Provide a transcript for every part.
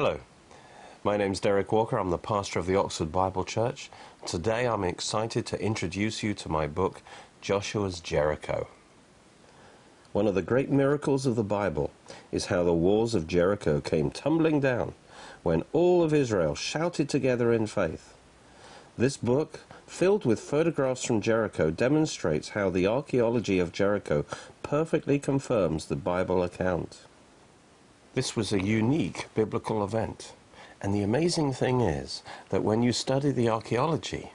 Hello, my name's Derek Walker. I'm the pastor of the Oxford Bible Church. Today I'm excited to introduce you to my book, Joshua's Jericho. One of the great miracles of the Bible is how the walls of Jericho came tumbling down when all of Israel shouted together in faith. This book, filled with photographs from Jericho, demonstrates how the archaeology of Jericho perfectly confirms the Bible account. This was a unique biblical event. And the amazing thing is that when you study the archaeology,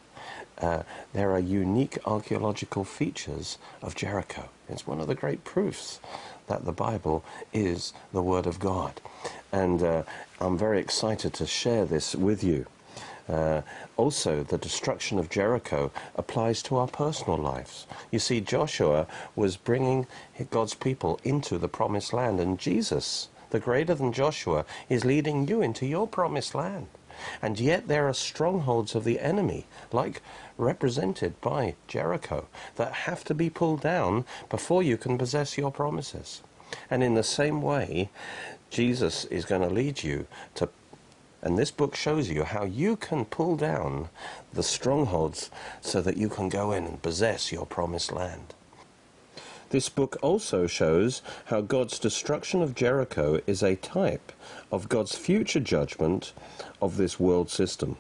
uh, there are unique archaeological features of Jericho. It's one of the great proofs that the Bible is the Word of God. And uh, I'm very excited to share this with you. Uh, also, the destruction of Jericho applies to our personal lives. You see, Joshua was bringing God's people into the promised land, and Jesus the greater than Joshua, is leading you into your promised land. And yet there are strongholds of the enemy, like represented by Jericho, that have to be pulled down before you can possess your promises. And in the same way, Jesus is going to lead you to, and this book shows you how you can pull down the strongholds so that you can go in and possess your promised land. This book also shows how God's destruction of Jericho is a type of God's future judgment of this world system.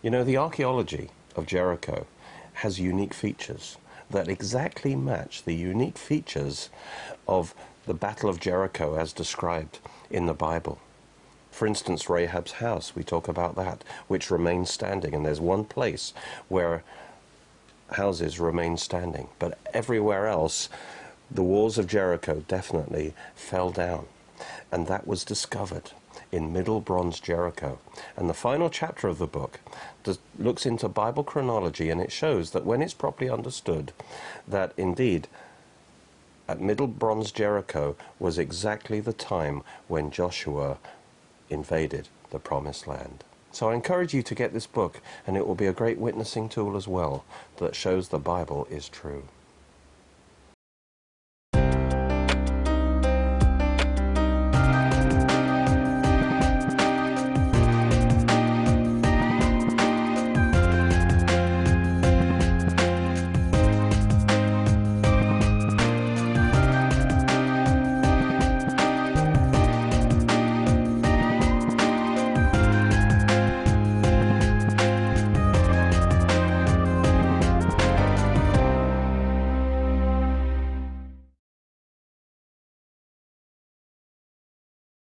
You know, the archaeology of Jericho has unique features that exactly match the unique features of the Battle of Jericho as described in the Bible. For instance, Rahab's house, we talk about that, which remains standing, and there's one place where houses remain standing, but everywhere else, the walls of Jericho definitely fell down. And that was discovered in Middle Bronze Jericho. And the final chapter of the book does, looks into Bible chronology and it shows that when it's properly understood, that indeed at Middle Bronze Jericho was exactly the time when Joshua invaded the Promised Land. So I encourage you to get this book, and it will be a great witnessing tool as well that shows the Bible is true.